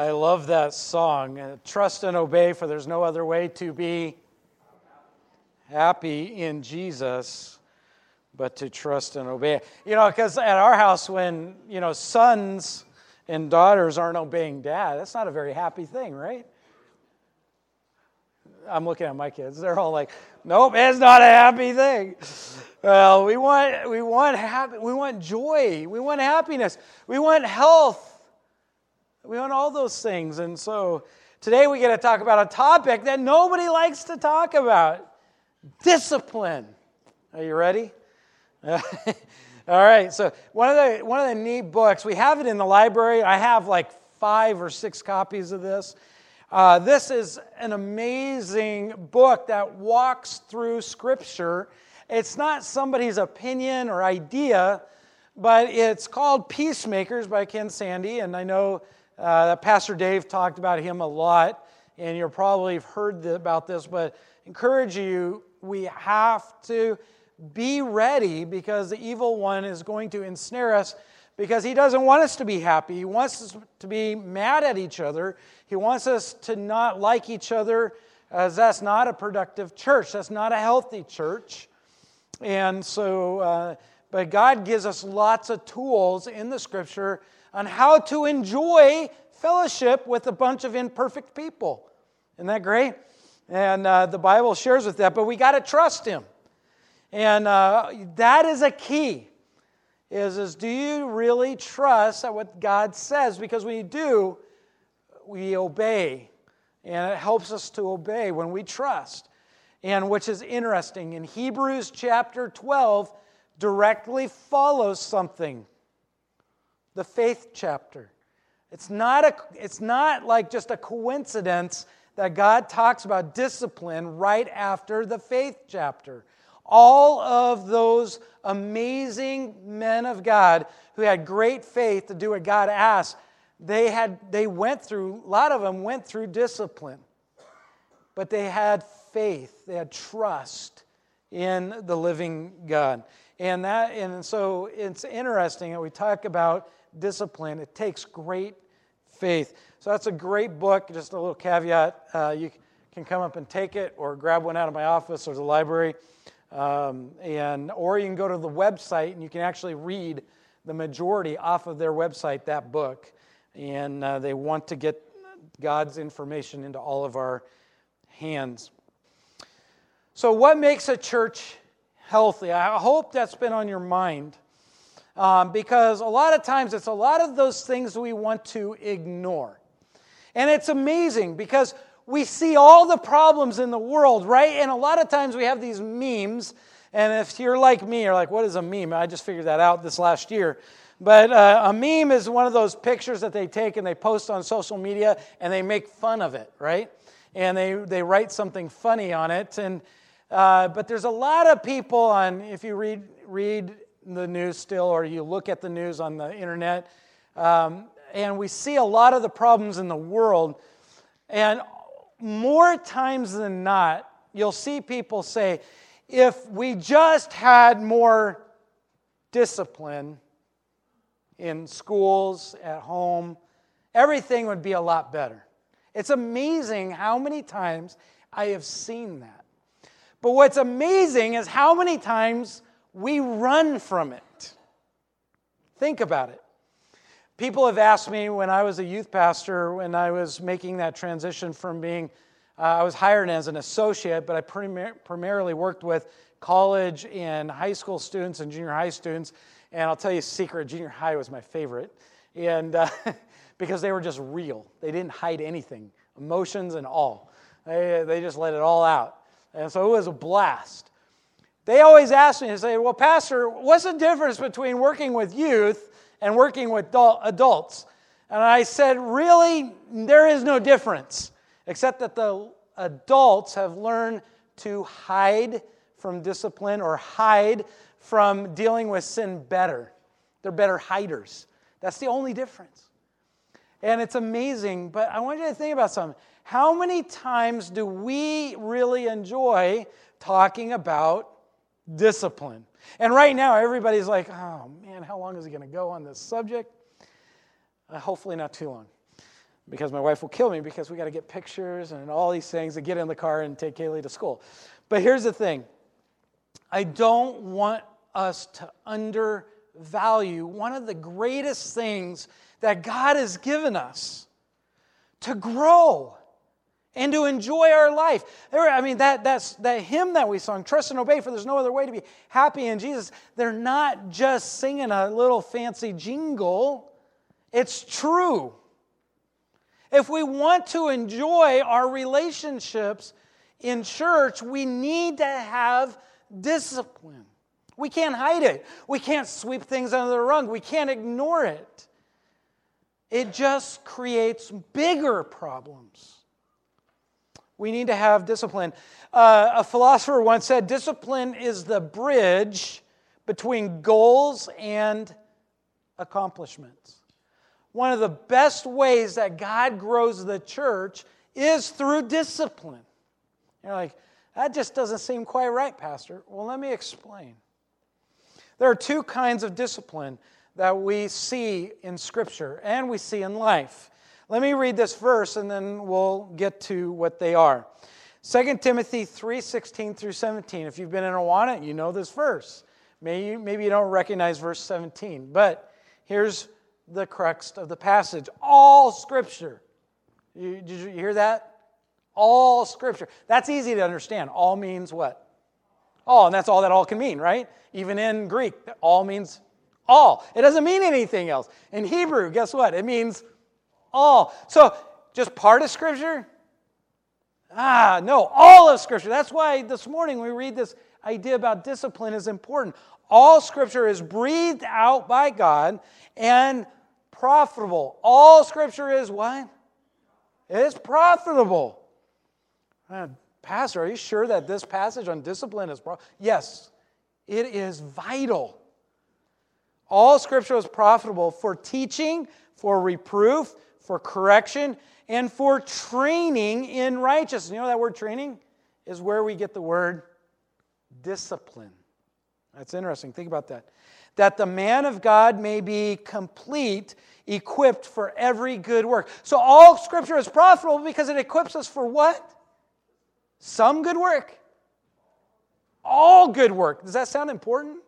I love that song. Uh, Trust and obey, for there's no other way to be happy in Jesus but to trust and obey. You know, because at our house, when, you know, sons and daughters aren't obeying dad, that's not a very happy thing, right? I'm looking at my kids. They're all like, nope, it's not a happy thing. Well, we want, we want happy, we want joy, we want happiness, we want health, we want all those things. And so today we get to talk about a topic that nobody likes to talk about discipline. Are you ready? all right. So one of the one of the neat books we have it in the library. I have like five or six copies of this. Uh, this is an amazing book that walks through Scripture. It's not somebody's opinion or idea, but it's called Peacemakers by Ken Sande. and I know uh, Pastor Dave talked about him a lot, and you'll probably have heard about this, but encourage you, we have to be ready because the evil one is going to ensnare us because he doesn't want us to be happy. He wants us to be mad at each other. He wants us to not like each other, as that's not a productive church. That's not a healthy church. And so, uh, but God gives us lots of tools in the scripture on how to enjoy fellowship with a bunch of imperfect people. Isn't that great? And uh, the Bible shares with that, but we got to trust Him. And uh, that is a key. Is, is do you really trust what God says? Because when you do, we obey. And it helps us to obey when we trust. And which is interesting. In Hebrews chapter 12, directly follows something the faith chapter. It's not, a, it's not like just a coincidence that God talks about discipline right after the faith chapter. All of those amazing men of God who had great faith to do what God asked, they, had, they went through, a lot of them went through discipline. But they had faith, they had trust in the living God. And, that, and so it's interesting that we talk about discipline. It takes great faith. So that's a great book. Just a little caveat uh, you can come up and take it or grab one out of my office or the library. Um, and, or you can go to the website and you can actually read the majority off of their website that book. And uh, they want to get God's information into all of our hands. So, what makes a church healthy? I hope that's been on your mind um, because a lot of times it's a lot of those things we want to ignore. And it's amazing because we see all the problems in the world, right? And a lot of times we have these memes. And if you're like me, you're like, what is a meme? I just figured that out this last year. But uh, a meme is one of those pictures that they take and they post on social media and they make fun of it, right? And they, they write something funny on it. And, uh, but there's a lot of people on, if you read, read the news still or you look at the news on the internet, um, and we see a lot of the problems in the world. And more times than not, you'll see people say, if we just had more discipline in schools, at home, everything would be a lot better. It's amazing how many times I have seen that. But what's amazing is how many times we run from it. Think about it. People have asked me when I was a youth pastor, when I was making that transition from being, uh, I was hired as an associate, but I primar- primarily worked with college and high school students and junior high students. And I'll tell you a secret junior high was my favorite. And uh, because they were just real, they didn't hide anything, emotions and all. They, they just let it all out. And so it was a blast. They always ask me and say, Well, Pastor, what's the difference between working with youth and working with adults? And I said, Really, there is no difference, except that the adults have learned to hide from discipline or hide from dealing with sin better. They're better hiders. That's the only difference. And it's amazing, but I want you to think about something. How many times do we really enjoy talking about discipline. And right now, everybody's like, oh man, how long is he going to go on this subject? Uh, hopefully, not too long. because my wife will kill me because we got to get pictures and all these things and get in the car and take Kaylee to school. But here's the thing I don't want us to undervalue one of the greatest things that God has given us to grow and to enjoy our life. There, I mean, that, that's that hymn that we sung, Trust and Obey, for there's no other way to be happy in Jesus. They're not just singing a little fancy jingle, it's true. If we want to enjoy our relationships in church, we need to have discipline. We can't hide it. We can't sweep things under the rug. We can't ignore it. It just creates bigger problems. We need to have discipline. Uh, a philosopher once said discipline is the bridge between goals and accomplishments. One of the best ways that God grows the church is through discipline. You're like, that just doesn't seem quite right, Pastor. Well, let me explain. There are two kinds of discipline that we see in Scripture and we see in life. Let me read this verse and then we'll get to what they are. 2 Timothy 3:16 through 17. If you've been in Awana, you know this verse. Maybe, maybe you don't recognize verse 17, but here's the crux of the passage. All Scripture. You, did you hear that? All Scripture. That's easy to understand. All means what? All, and that's all that all can mean, right? Even in Greek, all means all. It doesn't mean anything else. In Hebrew, guess what? It means all. So, just part of Scripture? Ah, no, all of Scripture. That's why this morning we read this idea about discipline is important. All Scripture is breathed out by God and profitable. All Scripture is what? It's profitable. Uh, Pastor, are you sure that this passage on discipline is profitable? Yes, it is vital. All Scripture is profitable for teaching, for reproof, for correction, and for training in righteousness. You know that word training is where we get the word discipline. That's interesting. Think about that. That the man of God may be complete, equipped for every good work. So all scripture is profitable because it equips us for what? Some good work. All good work. Does that sound important?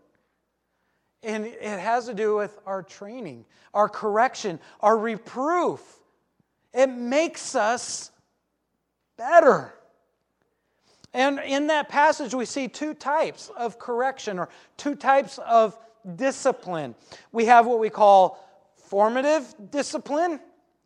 And it has to do with our training, our correction, our reproof. It makes us better. And in that passage, we see two types of correction or two types of discipline. We have what we call formative discipline.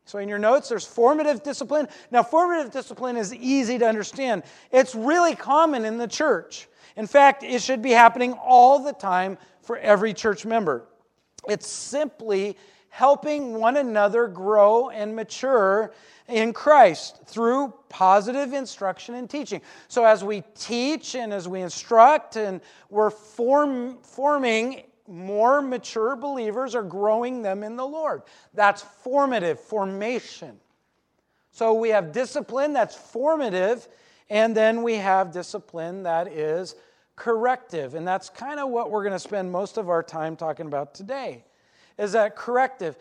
So, in your notes, there's formative discipline. Now, formative discipline is easy to understand, it's really common in the church. In fact, it should be happening all the time for every church member. It's simply helping one another grow and mature in Christ through positive instruction and teaching. So, as we teach and as we instruct, and we're form, forming more mature believers, are growing them in the Lord. That's formative, formation. So, we have discipline that's formative, and then we have discipline that is corrective. And that's kind of what we're going to spend most of our time talking about today. Is that corrective?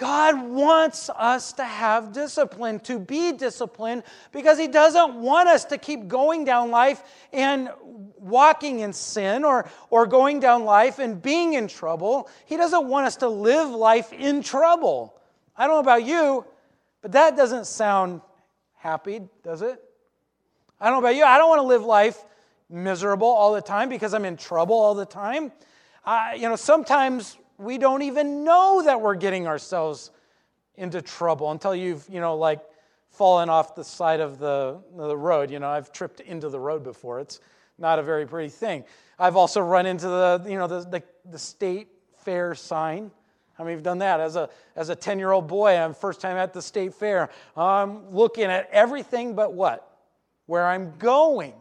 God wants us to have discipline, to be disciplined, because He doesn't want us to keep going down life and walking in sin or, or going down life and being in trouble. He doesn't want us to live life in trouble. I don't know about you, but that doesn't sound happy, does it? I don't know about you. I don't want to live life miserable all the time because I'm in trouble all the time. Uh, you know, sometimes we don't even know that we're getting ourselves into trouble until you've, you know, like fallen off the side of the, the road. You know, I've tripped into the road before. It's not a very pretty thing. I've also run into the, you know, the, the, the state fair sign. I mean, have done that? As a, as a 10 year old boy, I'm first time at the state fair. I'm looking at everything but what? Where I'm going.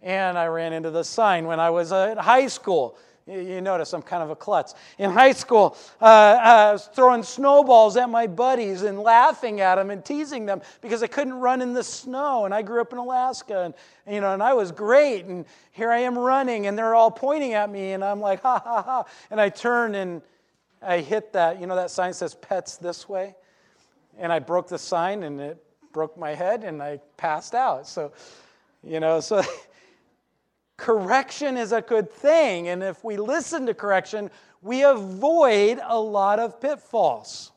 And I ran into the sign when I was at high school. You notice I'm kind of a klutz. In high school, uh, I was throwing snowballs at my buddies and laughing at them and teasing them because I couldn't run in the snow. And I grew up in Alaska, and you know, and I was great. And here I am running, and they're all pointing at me, and I'm like, ha ha ha. And I turn and I hit that. You know, that sign says "Pets this way," and I broke the sign and it broke my head and I passed out. So, you know, so correction is a good thing. And if we listen to correction, we avoid a lot of pitfalls.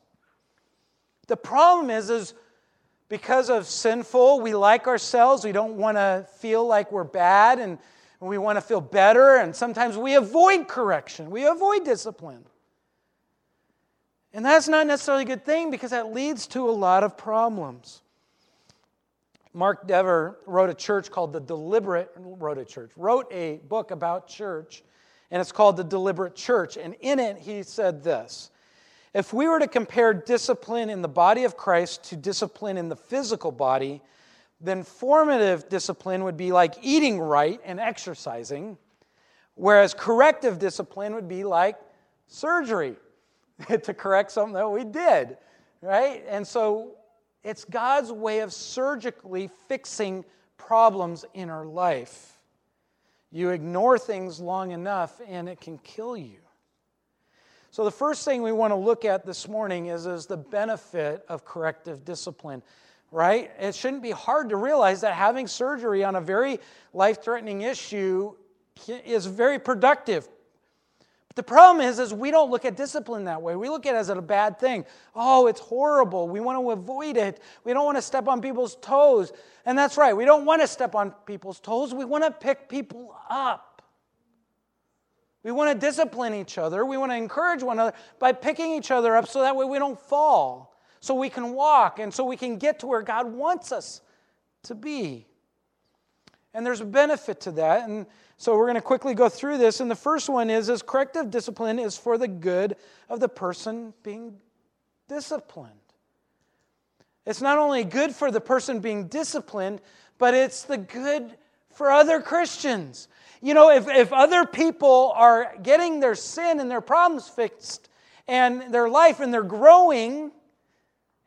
The problem is, is because of sinful, we like ourselves, we don't want to feel like we're bad and we want to feel better, and sometimes we avoid correction, we avoid discipline. And that's not necessarily a good thing because that leads to a lot of problems. Mark Dever wrote a church called the Deliberate, wrote a church, wrote a book about church, and it's called The Deliberate Church. And in it, he said this If we were to compare discipline in the body of Christ to discipline in the physical body, then formative discipline would be like eating right and exercising, whereas corrective discipline would be like surgery to correct something that we did, right? And so it's God's way of surgically fixing problems in our life. You ignore things long enough and it can kill you. So, the first thing we want to look at this morning is, is the benefit of corrective discipline, right? It shouldn't be hard to realize that having surgery on a very life threatening issue is very productive the problem is, is we don't look at discipline that way. We look at it as a bad thing. Oh, it's horrible. We want to avoid it. We don't want to step on people's toes. And that's right. We don't want to step on people's toes. We want to pick people up. We want to discipline each other. We want to encourage one another by picking each other up so that way we don't fall, so we can walk, and so we can get to where God wants us to be. And there's a benefit to that. And so we're going to quickly go through this. And the first one is, is corrective discipline is for the good of the person being disciplined. It's not only good for the person being disciplined, but it's the good for other Christians. You know, if, if other people are getting their sin and their problems fixed and their life and they're growing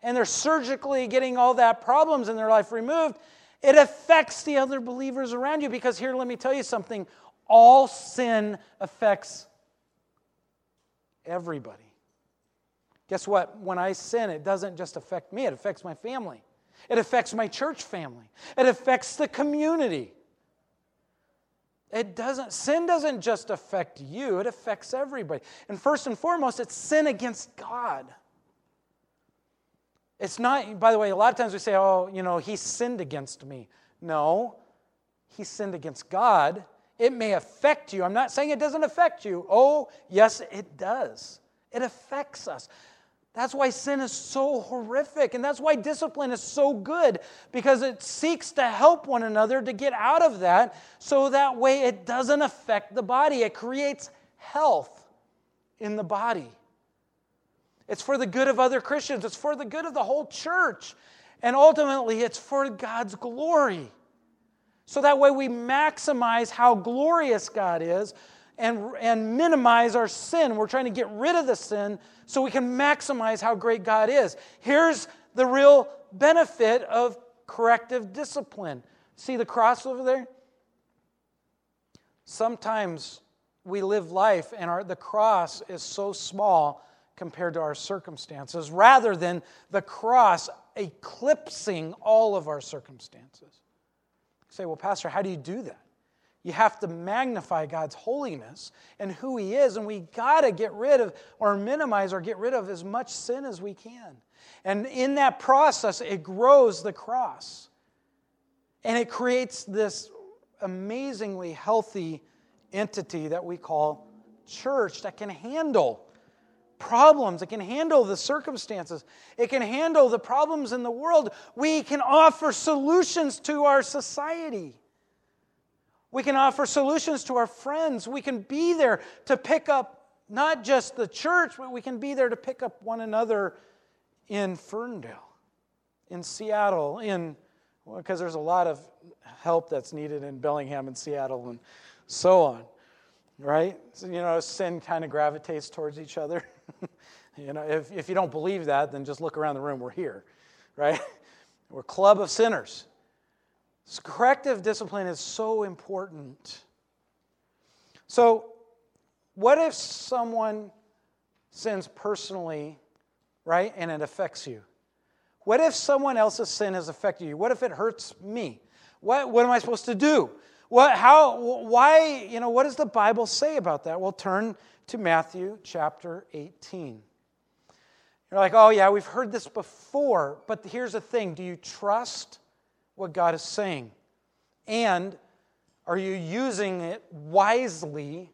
and they're surgically getting all that problems in their life removed, it affects the other believers around you because here, let me tell you something all sin affects everybody. Guess what? When I sin, it doesn't just affect me, it affects my family. It affects my church family. It affects the community. It doesn't, sin doesn't just affect you, it affects everybody. And first and foremost, it's sin against God. It's not, by the way, a lot of times we say, oh, you know, he sinned against me. No, he sinned against God. It may affect you. I'm not saying it doesn't affect you. Oh, yes, it does. It affects us. That's why sin is so horrific. And that's why discipline is so good, because it seeks to help one another to get out of that so that way it doesn't affect the body. It creates health in the body. It's for the good of other Christians, it's for the good of the whole church. And ultimately, it's for God's glory. So that way we maximize how glorious God is and, and minimize our sin. We're trying to get rid of the sin so we can maximize how great God is. Here's the real benefit of corrective discipline. See the cross over there? Sometimes we live life and our, the cross is so small compared to our circumstances rather than the cross eclipsing all of our circumstances. You say, well, Pastor, how do you do that? You have to magnify God's holiness and who He is, and we got to get rid of or minimize or get rid of as much sin as we can. And in that process, it grows the cross. And it creates this amazingly healthy entity that we call church that can handle problems, it can handle the circumstances, it can handle the problems in the world. We can offer solutions to our society. We can offer solutions to our friends. We can be there to pick up not just the church, but we can be there to pick up one another in Ferndale, in Seattle, in because there's a lot of help that's needed in Bellingham and Seattle and so on right? So, you know, sin kind of gravitates towards each other. you know, if, if you don't believe that, then just look around the room. We're here, right? We're a club of sinners. Corrective discipline is so important. So, what if someone sins personally, right, and it affects you? What if someone else's sin has affected you? What if it hurts me? What, what am I supposed to do? What, how, why, you know, what does the Bible say about that? Well, turn to Matthew chapter 18. You're like, oh, yeah, we've heard this before, but here's the thing do you trust what God is saying? And are you using it wisely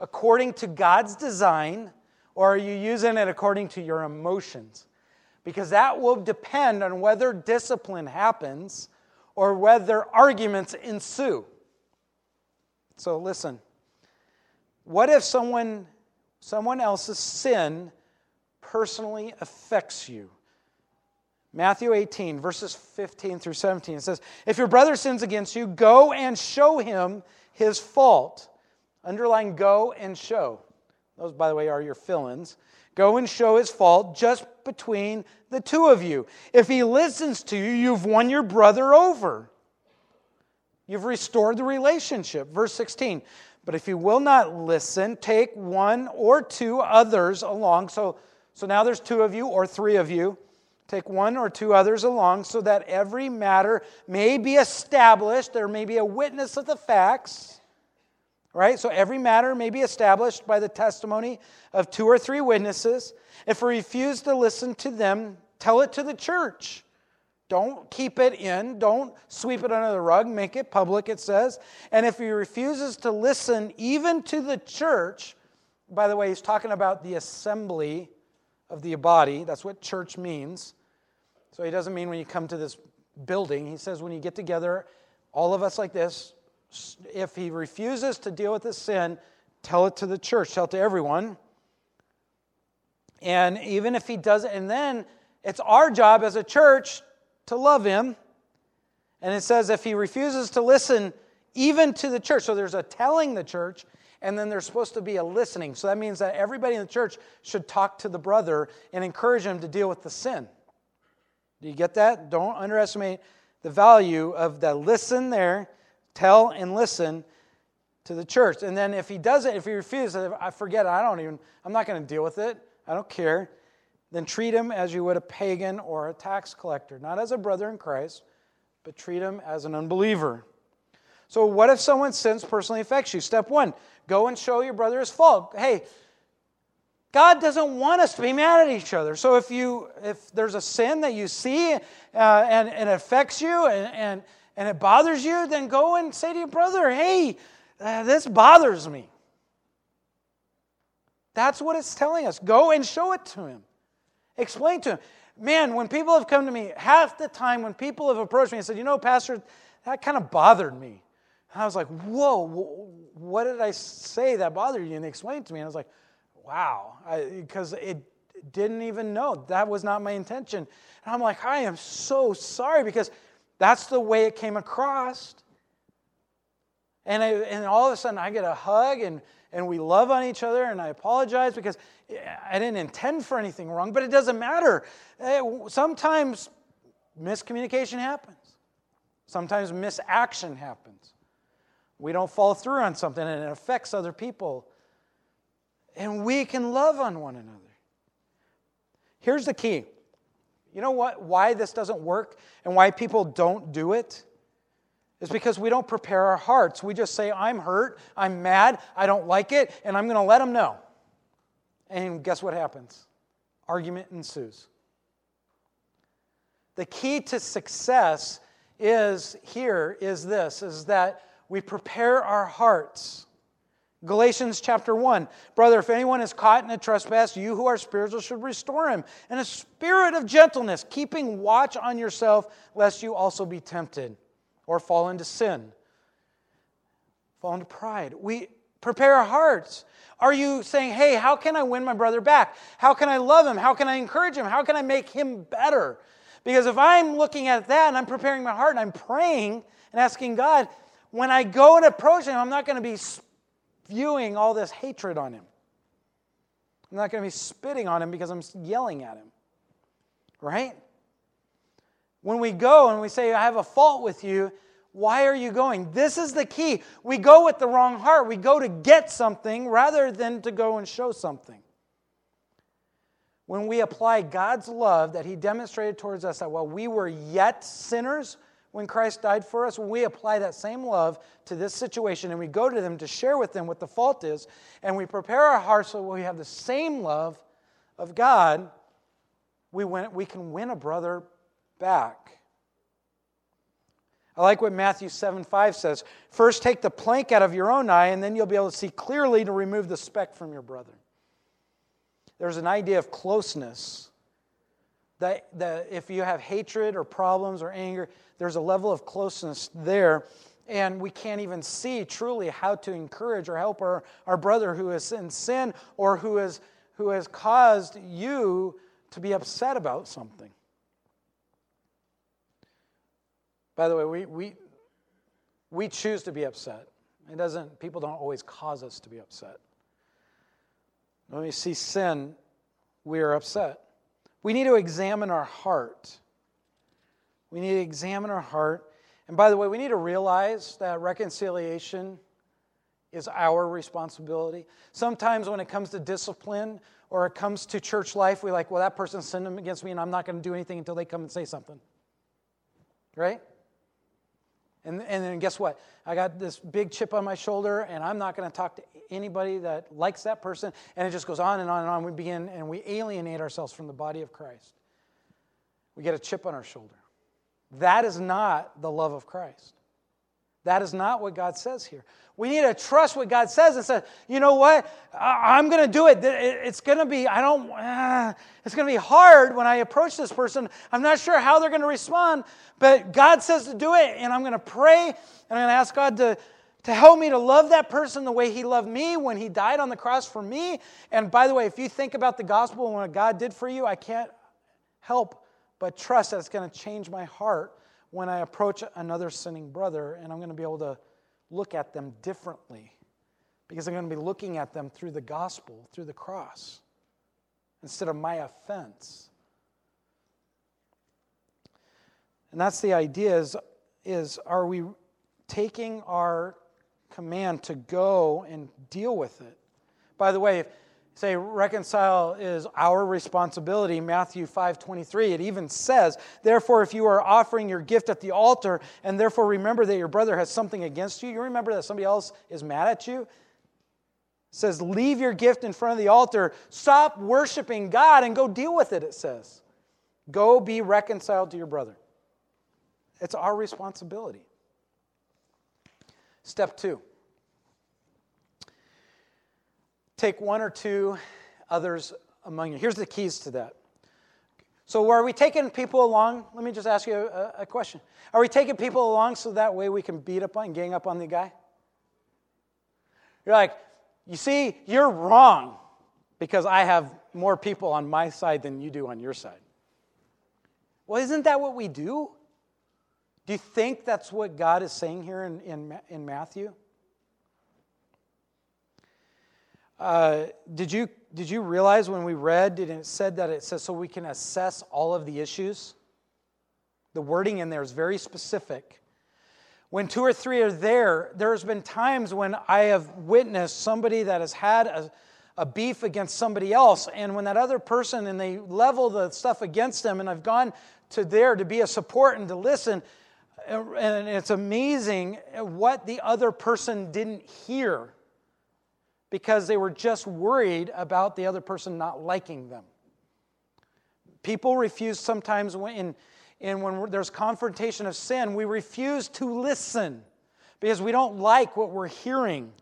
according to God's design, or are you using it according to your emotions? Because that will depend on whether discipline happens or whether arguments ensue. So listen. What if someone someone else's sin personally affects you? Matthew 18, verses 15 through 17. It says, If your brother sins against you, go and show him his fault. Underline go and show. Those, by the way, are your fill ins. Go and show his fault just between the two of you. If he listens to you, you've won your brother over. You've restored the relationship. Verse 16. But if he will not listen, take one or two others along. So, so now there's two of you or three of you Take one or two others along so that every matter may be established. There may be a witness of the facts. Right? So every matter may be established by the testimony of two or three witnesses. If we refuse to listen to them, tell it to the church. Don't keep it in. Don't sweep it under the rug. Make it public, it says. And if he refuses to listen even to the church, by the way, he's talking about the assembly of the body. That's what church means. So he doesn't mean when you come to this building. He says when you get together, all of us like this, if he refuses to deal with this sin, tell it to the church, tell it to everyone. And even if he doesn't, and then it's our job as a church to love him. And it says if he refuses to listen even to the church, so there's a telling the church, and then there's supposed to be a listening. So that means that everybody in the church should talk to the brother and encourage him to deal with the sin. Do you get that? Don't underestimate the value of the listen there, tell and listen to the church. And then if he doesn't, if he refuses, I forget, I don't even, I'm not going to deal with it. I don't care. Then treat him as you would a pagan or a tax collector, not as a brother in Christ, but treat him as an unbeliever. So, what if someone's sins personally affects you? Step one, go and show your brother his fault. Hey, God doesn't want us to be mad at each other. So if you if there's a sin that you see uh, and, and it affects you and, and, and it bothers you, then go and say to your brother, hey, uh, this bothers me. That's what it's telling us. Go and show it to him. Explain to him. Man, when people have come to me, half the time when people have approached me and said, you know, Pastor, that kind of bothered me. And I was like, whoa, what did I say that bothered you? And they explained to me. And I was like, wow, because it didn't even know. That was not my intention. And I'm like, I am so sorry because that's the way it came across. And, I, and all of a sudden, I get a hug and, and we love on each other, and I apologize because I didn't intend for anything wrong, but it doesn't matter. Eh, sometimes miscommunication happens, sometimes misaction happens. We don't follow through on something, and it affects other people and we can love on one another. Here's the key. You know what? Why this doesn't work and why people don't do it? Is because we don't prepare our hearts. We just say, I'm hurt, I'm mad, I don't like it, and I'm going to let them know. And guess what happens? Argument ensues. The key to success is here is this is that we prepare our hearts Galatians chapter 1. Brother, if anyone is caught in a trespass, you who are spiritual should restore him in a spirit of gentleness, keeping watch on yourself, lest you also be tempted or fall into sin, fall into pride. We prepare our hearts. Are you saying, hey, how can I win my brother back? How can I love him? How can I encourage him? How can I make him better? Because if I'm looking at that and I'm preparing my heart and I'm praying and asking God, when I go and approach him, I'm not going to be spewing all this hatred on him. I'm not going to be spitting on him because I'm yelling at him. Right? When we go and we say, I have a fault with you, why are you going? This is the key. We go with the wrong heart. We go to get something rather than to go and show something. when we apply God's love that He demonstrated towards us, that while we were yet sinners, when Christ died for us, when we apply that same love to this situation and we go to them to share with them what the fault is, and we prepare our hearts so we have the same love of God, we, win, we can win a brother back. I like what Matthew 7 5 says. First, take the plank out of your own eye, and then you'll be able to see clearly to remove the speck from your brother. There's an idea of closeness. That, if you have hatred or problems or anger, there's a level of closeness there. And we can't even see truly how to encourage or help our, our brother who is in sin or who, is, who has caused you to be upset about something. By the way, we, we, we choose to be upset. It doesn't, people don't always cause us to be upset. When we see sin, we are upset. We need to examine our heart. We need to examine our heart. And by the way, we need to realize that reconciliation is our responsibility. Sometimes when it comes to discipline or it comes to church life, we're like, well, that person sinned against me and I'm not going to do anything until they come and say something. Right? And, and then guess what? I got this big chip on my shoulder, and I'm not going to talk to anybody that likes that person. And it just goes on and on and on. We begin and we alienate ourselves from the body of Christ. We get a chip on our shoulder. That is not the love of Christ. That is not what God says here. We need to trust what God says and say, you know what? I'm going to do it. It's going to be, I don't, uh, it's going to be hard when I approach this person. I'm not sure how they're going to respond, but God says to do it, and I'm going to pray, and I'm going to ask God to, to help me to love that person the way He loved me when He died on the cross for me. And by the way, if you think about the gospel and what God did for you, I can't help but trust that it's going to change my heart when I approach another sinning brother, and I'm going to be able to look at them differently because I'm going to be looking at them through the gospel, through the cross, instead of my offense. And that's the idea is, is are we taking our command to go and deal with it? By the way, say reconcile is our responsibility matthew 5.23 it even says therefore if you are offering your gift at the altar and therefore remember that your brother has something against you you remember that somebody else is mad at you? It says leave your gift in front of the altar. Stop worshiping god and go deal with it it says. Go be reconciled to your brother. It's our responsibility. Step two take one or two others among you. Here's the keys to that. So, are we taking people along? Let me just ask you a, a, question. Are we taking people along so that way we can beat up on, gang up on the guy? You're like, you see, you're wrong because I have more people on my side than you do on your side. Well, isn't that what we do? Do you think that's what God is saying here in, in, in Matthew? Uh, did, you, did you realize when we read, did it said that it says so we can assess all of the issues? The wording in there is very specific. When two or three are there, there's been times when I have witnessed somebody that has had a, a beef against somebody else, and when that other person and they level the stuff against them, and I've gone to there to be a support and to listen, and it's amazing what the other person didn't hear because they were just worried about the other person not liking them. People refuse sometimes when, in, when there's confrontation of sin, we refuse to listen because we don't like what we're hearing.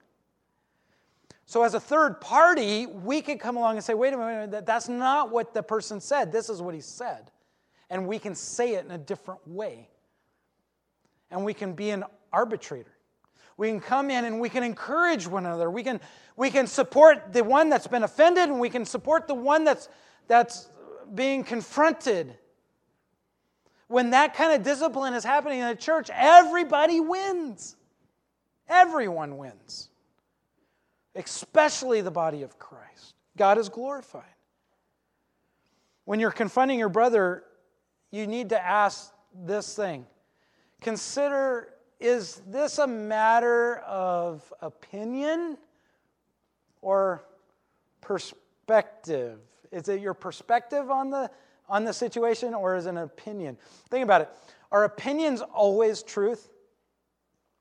So, as a third party, we could come along and say, wait a minute, that's not what the person said. This is what he said. And we can say it in a different way. And we can be an arbitrator. We can come in and we can encourage one another. We can, we can support the one that's been offended and we can support the one that's, that's being confronted. When that kind of discipline is happening in the church, everybody wins. Everyone wins, especially the body of Christ. God is glorified. When you're confronting your brother, you need to ask this thing Consider is this a matter of opinion or perspective? Is it your perspective on the, on the situation or is it an opinion? Think about it. Are opinions always truth?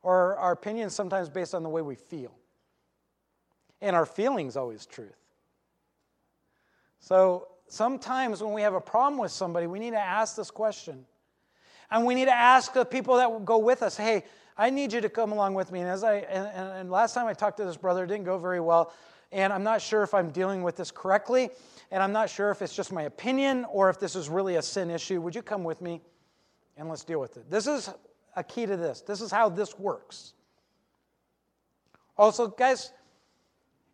Or are opinions sometimes based on the way we feel? And are feelings always truth? So sometimes when we have a problem with somebody, we need to ask this question. And we need to ask the people that go with us, hey, I need you to come along with me. And as I and, and last time I talked to this brother, it didn't go very well. And I'm not sure if I'm dealing with this correctly. And I'm not sure if it's just my opinion or if this is really a sin issue. Would you come with me and let's deal with it? This is a key to this. This is how this works. Also, guys,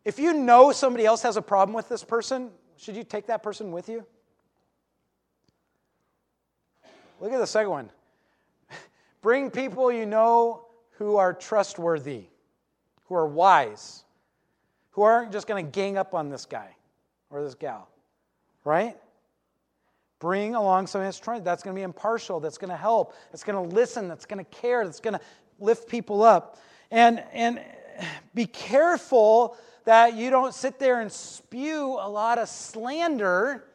if you know somebody else has a problem with this person, should you take that person with you? Look at the second one. Bring people you know who are trustworthy, who are wise, who aren't just going to gang up on this guy or this gal, right? Bring along someone that's. That's going to be impartial. That's going to help. That's going to listen. That's going to care. That's going to lift people up. And and be careful that you don't sit there and spew a lot of slander.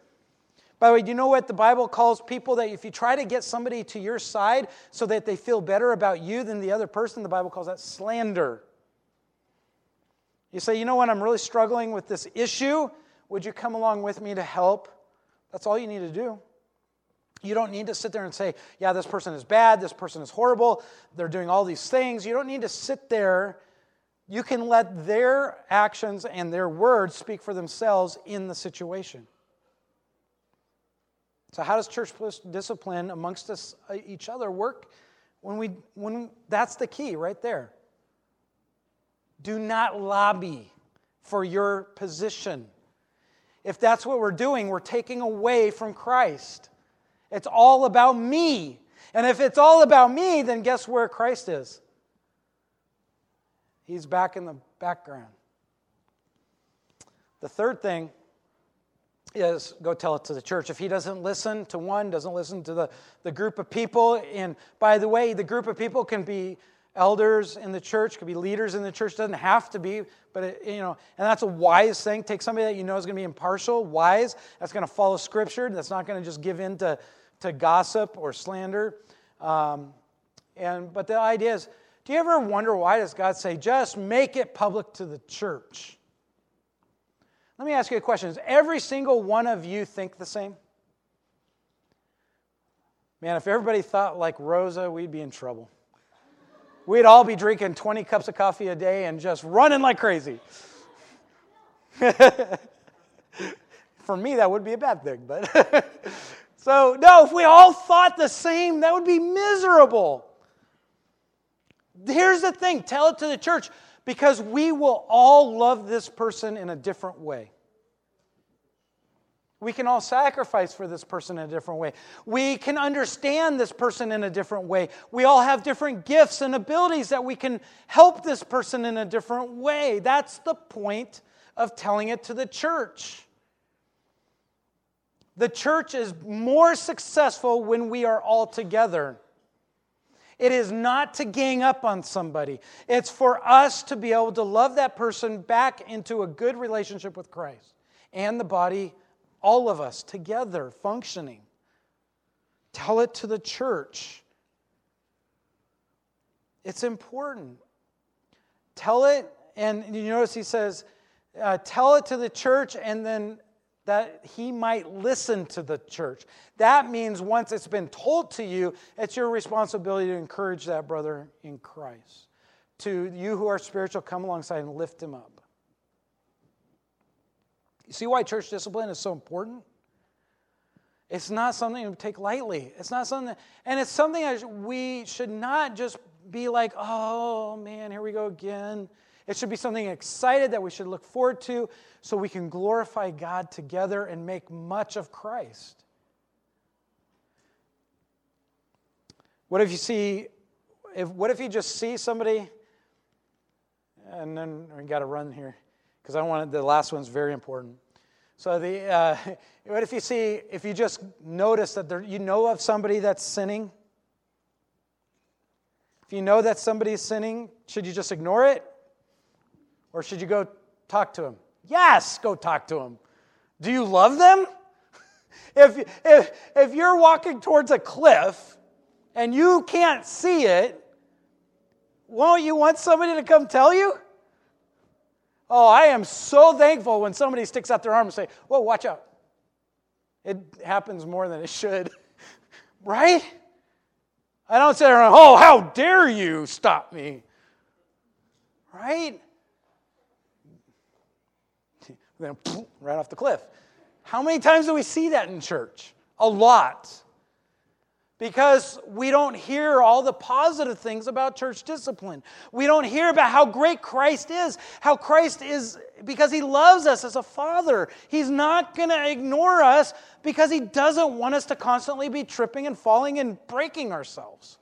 By the way, do you know what the Bible calls people that if you try to get somebody to your side so that they feel better about you than the other person, the Bible calls that slander. You say, you know what, I'm really struggling with this issue. Would you come along with me to help? That's all you need to do. You don't need to sit there and say, yeah, this person is bad, this person is horrible, they're doing all these things. You don't need to sit there you can let their actions and their words speak for themselves in the situation. So, how does church discipline amongst us, uh, each other work? When we, when that's the key right there. Do not lobby for your position. If that's what we're doing, we're taking away from Christ. It's all about me. And if it's all about me, then guess where Christ is? He's back in the background. The third thing is go tell it to the church. If he doesn't listen to one, doesn't listen to the, the group of people, and by the way, the group of people can be elders in the church, could be leaders in the church, doesn't have to be, but it, you know, and that's a wise thing. Take somebody that you know is going to be impartial, wise, that's going to follow scripture, that's not going to just give in to, to gossip or slander. Um, and but the idea is do you ever wonder why does God say, just make it public to the church? Let me ask you a question. Does every single one of you think the same? Man, if everybody thought like Rosa, we'd be in trouble. We'd all be drinking 20 cups of coffee a day and just running like crazy. For me, that would be a bad thing, but. so, no, if we all thought the same, that would be miserable. Here's the thing tell it to the church because we will all love this person in a different way. We can all sacrifice for this person in a different way. We can understand this person in a different way. We all have different gifts and abilities that we can help this person in a different way. That's the point of telling it to the church. The church is more successful when we are all together. It is not to gang up on somebody. It's for us to be able to love that person back into a good relationship with Christ and the body, all of us together, functioning. Tell it to the church. It's important. Tell it, and you notice he says, uh, tell it to the church and then that he might listen to the church. That means once it's been told to you, it's your responsibility to encourage that brother in Christ. To you who are spiritual, come alongside and lift him up. You see why church discipline is so important? It's not something to take lightly. It's not something, and it's something that we should not just be like, oh man, here we go again. It should be something excited that we should look forward to so we can glorify God together and make much of Christ. What if you see, if, what if you just see somebody, and then we got to run here because I wanted the last one's very important. So the uh, what if you see if you just notice that there, you know of somebody that's sinning? If you know that somebody is sinning, should you just ignore it? Or should you go talk to him? Yes, go talk to him. Do you love them? If, if, if you're walking towards a cliff and you can't see it, won't you want somebody to come tell you? Oh, I am so thankful when somebody sticks out their arm and say, Whoa, watch out. It happens more than it should. right? I don't say, oh, how dare you stop me. Right? Then right off the cliff. How many times do we see that in church? A lot because we don't hear all the positive things about church discipline. We don't hear about how great Christ is, how Christ is because he loves us as a father. He's not going to ignore us because he doesn't want us to constantly be tripping and falling and breaking ourselves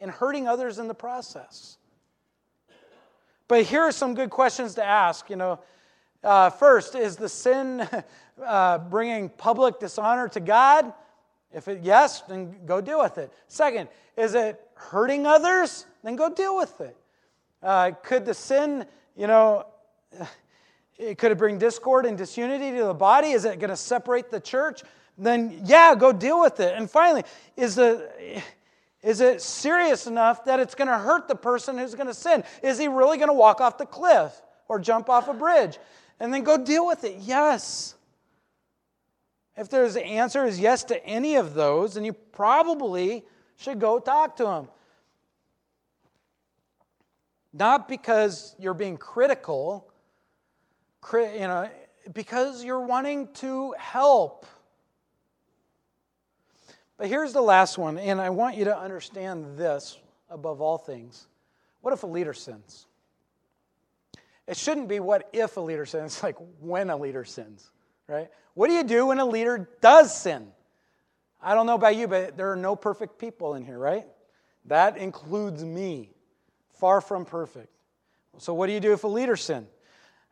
and hurting others in the process. But here are some good questions to ask. You know, uh, first, is the sin uh, bringing public dishonor to God? If it yes, then go deal with it. Second, is it hurting others? Then go deal with it. Uh, could the sin, you know, it could it bring discord and disunity to the body? Is it going to separate the church? Then yeah, go deal with it. And finally, is the is it serious enough that it's going to hurt the person who's going to sin? Is he really going to walk off the cliff or jump off a bridge? And then go deal with it. Yes. If there's the answer is yes to any of those, then you probably should go talk to him. Not because you're being critical, you know, because you're wanting to help. But here's the last one, and I want you to understand this above all things. What if a leader sins? It shouldn't be what if a leader sins, it's like when a leader sins, right? What do you do when a leader does sin? I don't know about you, but there are no perfect people in here, right? That includes me. Far from perfect. So, what do you do if a leader sin?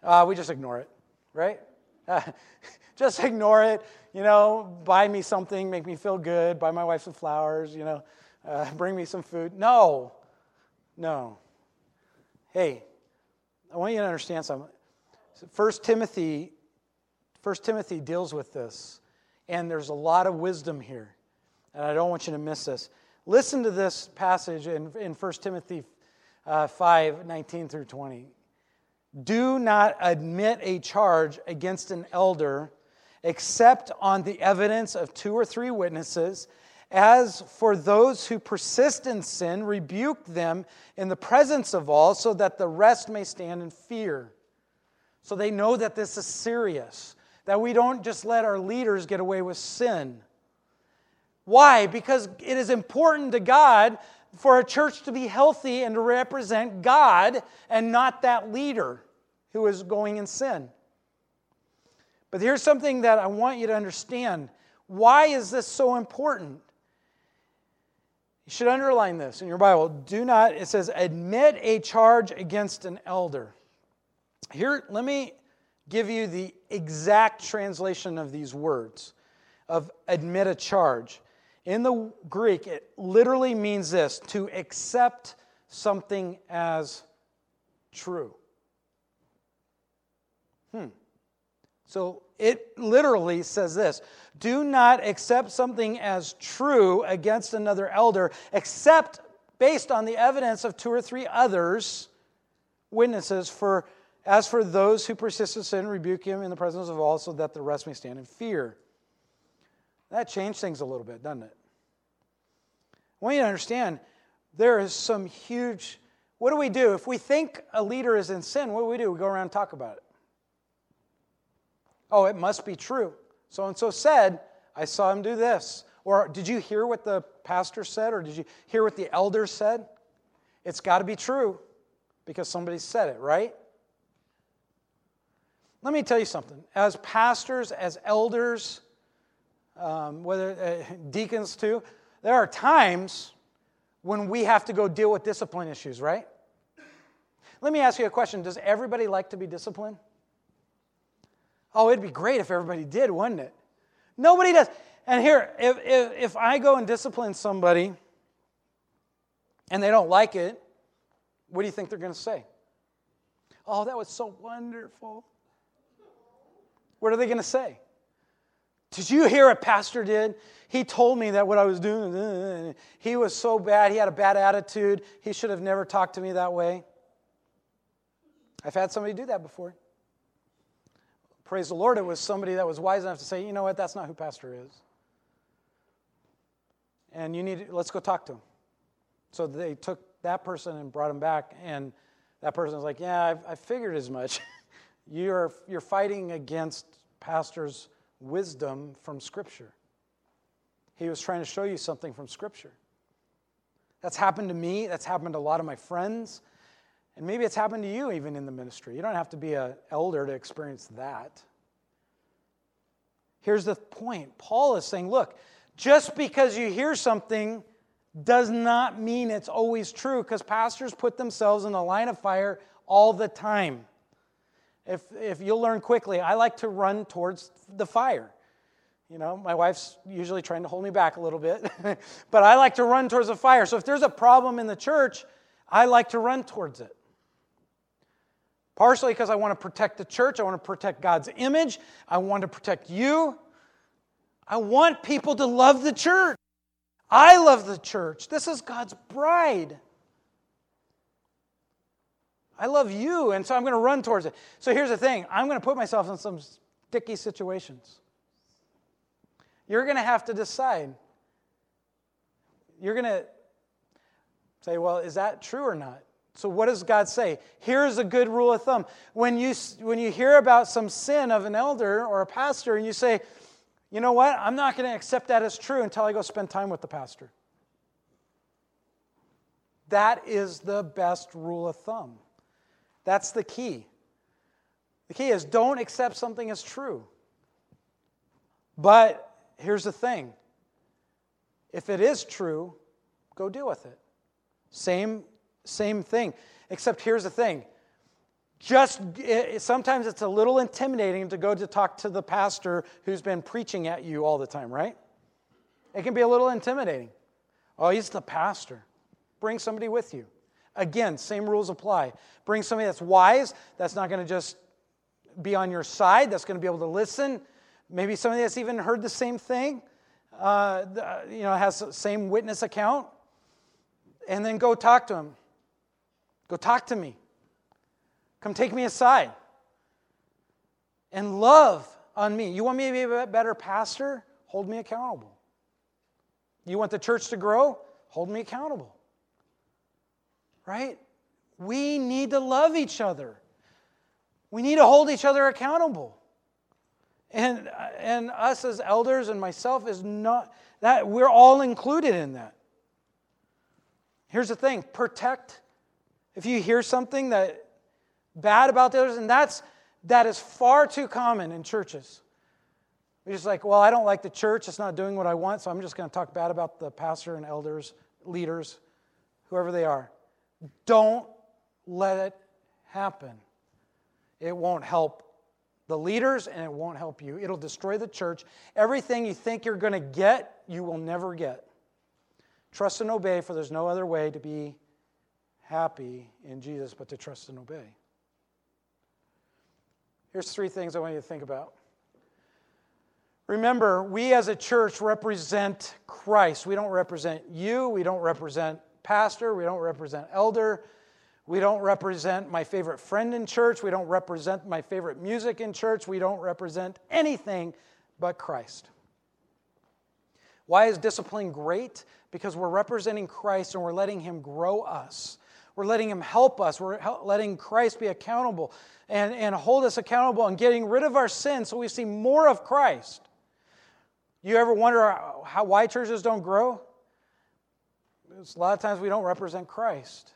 Uh, we just ignore it, right? Uh, just ignore it. You know, buy me something, make me feel good, buy my wife some flowers, you know, uh, bring me some food. No, no. Hey, I want you to understand something. First Timothy 1 Timothy deals with this, and there's a lot of wisdom here, and I don't want you to miss this. Listen to this passage in, in 1 Timothy uh, 5 19 through 20. Do not admit a charge against an elder except on the evidence of two or three witnesses. As for those who persist in sin, rebuke them in the presence of all, so that the rest may stand in fear. So they know that this is serious that we don't just let our leaders get away with sin. Why? Because it is important to God for a church to be healthy and to represent God and not that leader who is going in sin. But here's something that I want you to understand. Why is this so important? You should underline this in your Bible. Do not, it says, admit a charge against an elder. Here, let me give you the exact translation of these words of admit a charge. In the Greek, it literally means this to accept something as true. Hmm. So it literally says this Do not accept something as true against another elder, except based on the evidence of two or three others, witnesses for as for those who persist in sin, rebuke him in the presence of all, so that the rest may stand in fear. That changed things a little bit, doesn't it? I want you to understand there is some huge. What do we do? If we think a leader is in sin, what do we do? We go around and talk about it. Oh, it must be true. So and so said, I saw him do this. Or did you hear what the pastor said? Or did you hear what the elders said? It's got to be true because somebody said it, right? Let me tell you something. As pastors, as elders, um, whether uh, deacons too, there are times when we have to go deal with discipline issues, right? Let me ask you a question Does everybody like to be disciplined? Oh, it'd be great if everybody did, wouldn't it? Nobody does. And here, if, if, if I go and discipline somebody and they don't like it, what do you think they're going to say? Oh, that was so wonderful. What are they going to say? Did you hear what Pastor did? He told me that what I was doing, he was so bad. He had a bad attitude. He should have never talked to me that way. I've had somebody do that before. Praise the Lord, it was somebody that was wise enough to say, you know what, that's not who Pastor is. And you need, let's go talk to him. So they took that person and brought him back, and that person was like, yeah, I've, I figured as much. you're, you're fighting against Pastor's wisdom from Scripture. He was trying to show you something from Scripture. That's happened to me. That's happened to a lot of my friends. And maybe it's happened to you even in the ministry. You don't have to be an elder to experience that. Here's the point Paul is saying, look, just because you hear something does not mean it's always true because pastors put themselves in the line of fire all the time. If, if you'll learn quickly, I like to run towards the fire. You know, my wife's usually trying to hold me back a little bit, but I like to run towards the fire. So if there's a problem in the church, I like to run towards it. Partially because I want to protect the church, I want to protect God's image, I want to protect you. I want people to love the church. I love the church. This is God's bride. I love you, and so I'm going to run towards it. So here's the thing I'm going to put myself in some sticky situations. You're going to have to decide. You're going to say, well, is that true or not? So, what does God say? Here's a good rule of thumb. When you, when you hear about some sin of an elder or a pastor and you say, you know what, I'm not going to accept that as true until I go spend time with the pastor. That is the best rule of thumb. That's the key. The key is don't accept something as true. But here's the thing if it is true, go deal with it. Same, same thing. Except here's the thing. Just sometimes it's a little intimidating to go to talk to the pastor who's been preaching at you all the time, right? It can be a little intimidating. Oh, he's the pastor. Bring somebody with you. Again, same rules apply. Bring somebody that's wise, that's not going to just be on your side, that's going to be able to listen, Maybe somebody that's even heard the same thing, uh, you know, has the same witness account. And then go talk to him. Go talk to me. Come take me aside. And love on me. You want me to be a better pastor? Hold me accountable. You want the church to grow? Hold me accountable. Right? We need to love each other. We need to hold each other accountable. And, and us as elders and myself is not that we're all included in that. Here's the thing protect. If you hear something that bad about the others, and that's that is far too common in churches. We're just like, well, I don't like the church, it's not doing what I want, so I'm just going to talk bad about the pastor and elders, leaders, whoever they are. Don't let it happen. It won't help the leaders and it won't help you. It'll destroy the church. Everything you think you're going to get, you will never get. Trust and obey, for there's no other way to be happy in Jesus but to trust and obey. Here's three things I want you to think about. Remember, we as a church represent Christ. We don't represent you, we don't represent pastor, we don't represent elder. We don't represent my favorite friend in church. We don't represent my favorite music in church. We don't represent anything but Christ. Why is discipline great? Because we're representing Christ and we're letting Him grow us. We're letting Him help us. We're letting Christ be accountable and, and hold us accountable and getting rid of our sin so we see more of Christ. You ever wonder how, why churches don't grow? Because a lot of times we don't represent Christ.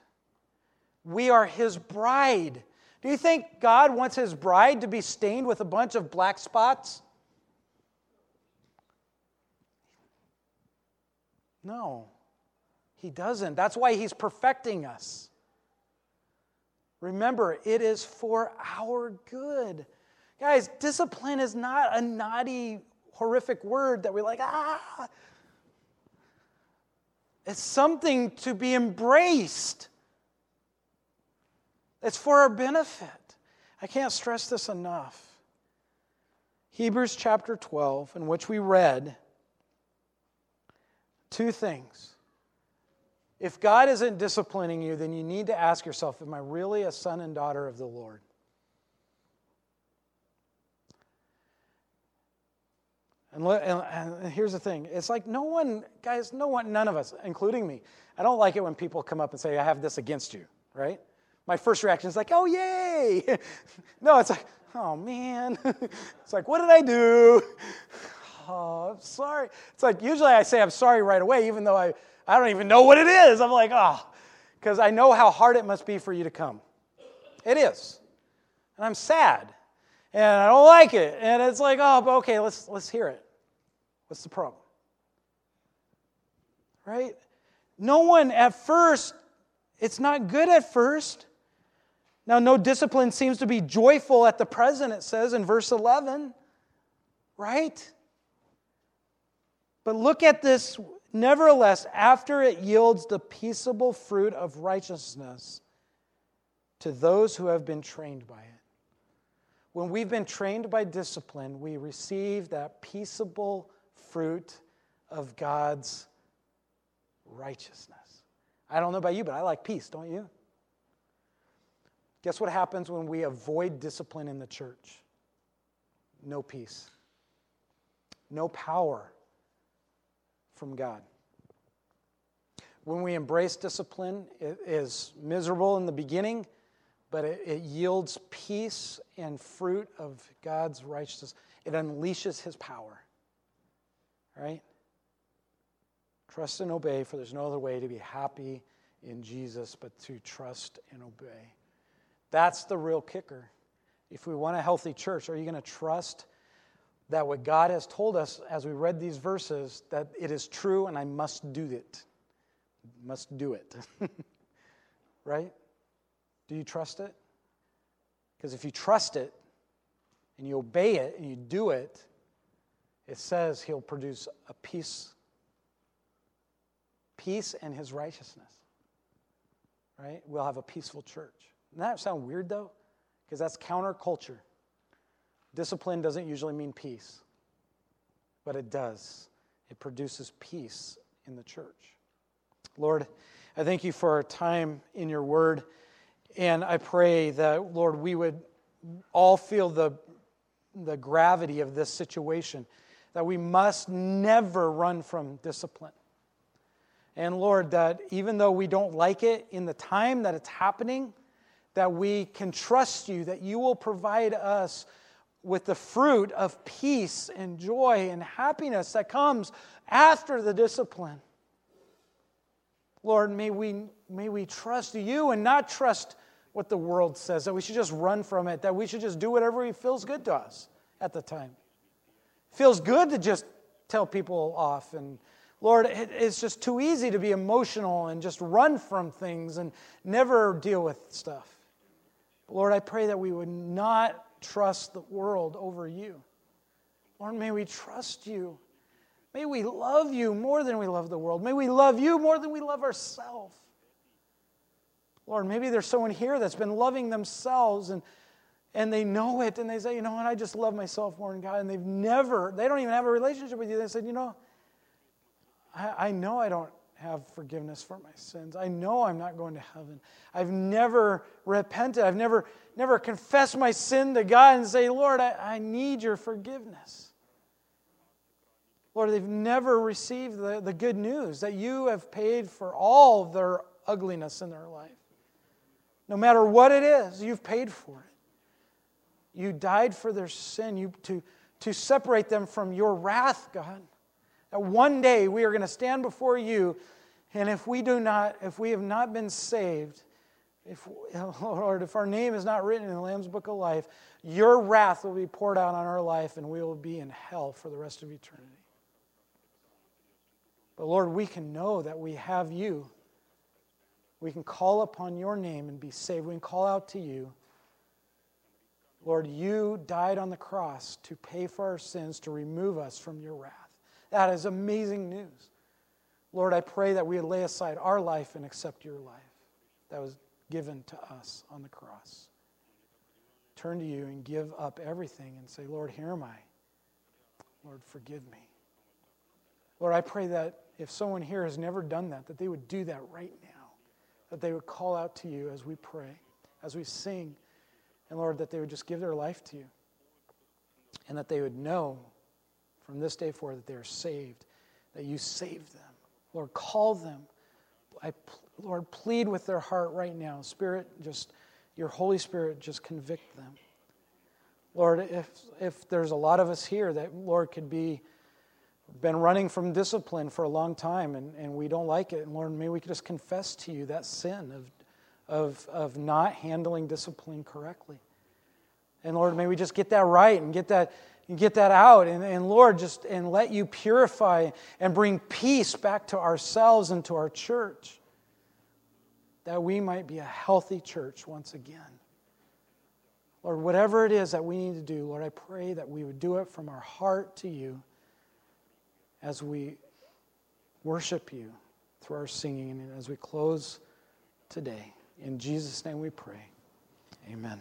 We are his bride. Do you think God wants his bride to be stained with a bunch of black spots? No, he doesn't. That's why he's perfecting us. Remember, it is for our good. Guys, discipline is not a naughty, horrific word that we're like, ah. It's something to be embraced. It's for our benefit. I can't stress this enough. Hebrews chapter 12, in which we read two things. If God isn't disciplining you, then you need to ask yourself Am I really a son and daughter of the Lord? And, and, here's the thing it's like no one, guys, no one, none of us, including me, I don't like it when people come up and say, I have this against you, right? My first reaction is like, oh, yay. no, it's like, oh, man. it's like, what did I do? Oh, I'm sorry. It's like, usually I say I'm sorry right away, even though I, I don't even know what it is. I'm like, ah, oh, because I know how hard it must be for you to come. It is. And I'm sad. And I don't like it. And it's like, oh, okay, let's, let's hear it. What's the problem? Right? No one at first, it's not good at first. Now, no discipline seems to be joyful at the present, it says in verse 11, right? But look at this. Nevertheless, after it yields the peaceable fruit of righteousness to those who have been trained by it. When we've been trained by discipline, we receive that peaceable fruit of God's righteousness. I don't know about you, but I like peace, don't you? Guess what happens when we avoid discipline in the church? No peace, no power from God. When we embrace discipline, it is miserable in the beginning, but it, it yields peace and fruit of God's righteousness. It unleashes his power right? Trust and obey, for there's no other way to be happy in Jesus but to trust and obey. That's the real kicker. If we want a healthy church, are you going to trust that what God has told us as we read these verses, that it is true and I must do it? Must do it. right? Do you trust it? Because if you trust it and you obey it and you do it, it says he'll produce a peace peace and his righteousness right we'll have a peaceful church doesn't that sound weird though because that's counterculture discipline doesn't usually mean peace but it does it produces peace in the church lord i thank you for our time in your word and i pray that lord we would all feel the the gravity of this situation that we must never run from discipline. And Lord, that even though we don't like it in the time that it's happening, that we can trust you, that you will provide us with the fruit of peace and joy and happiness that comes after the discipline. Lord, may we, may we trust you and not trust what the world says, that we should just run from it, that we should just do whatever feels good to us at the time feels good to just tell people off. And Lord, it's just too easy to be emotional and just run from things and never deal with stuff. Lord, I pray that we would not trust the world over you. Lord, may we trust you. May we love you more than we love the world. May we love you more than we love ourselves. Lord, maybe there's someone here that's been loving themselves and and they know it and they say, you know what, I just love myself more than God. And they've never, they don't even have a relationship with you. They said, you know, I, I know I don't have forgiveness for my sins. I know I'm not going to heaven. I've never repented. I've never, never confessed my sin to God and say, Lord, I, I need your forgiveness. Lord, they've never received the, the good news that you have paid for all their ugliness in their life. No matter what it is, you've paid for it. You died for their sin you, to, to separate them from your wrath, God. That one day we are going to stand before you, and if we do not, if we have not been saved, if, Lord, if our name is not written in the Lamb's Book of Life, your wrath will be poured out on our life, and we will be in hell for the rest of eternity. But Lord, we can know that we have you. We can call upon your name and be saved. We can call out to you. Lord, you died on the cross to pay for our sins, to remove us from your wrath. That is amazing news. Lord, I pray that we would lay aside our life and accept your life that was given to us on the cross. Turn to you and give up everything and say, Lord, here am I. Lord, forgive me. Lord, I pray that if someone here has never done that, that they would do that right now. That they would call out to you as we pray, as we sing. And Lord, that they would just give their life to you. And that they would know from this day forward that they are saved, that you saved them. Lord, call them. I, Lord, plead with their heart right now. Spirit, just your Holy Spirit, just convict them. Lord, if, if there's a lot of us here that, Lord, could be been running from discipline for a long time and, and we don't like it, and Lord, maybe we just confess to you that sin of, of, of not handling discipline correctly. And Lord, may we just get that right and get that, and get that out. And, and Lord, just and let you purify and bring peace back to ourselves and to our church. That we might be a healthy church once again. Lord, whatever it is that we need to do, Lord, I pray that we would do it from our heart to you as we worship you through our singing and as we close today. In Jesus' name we pray. Amen.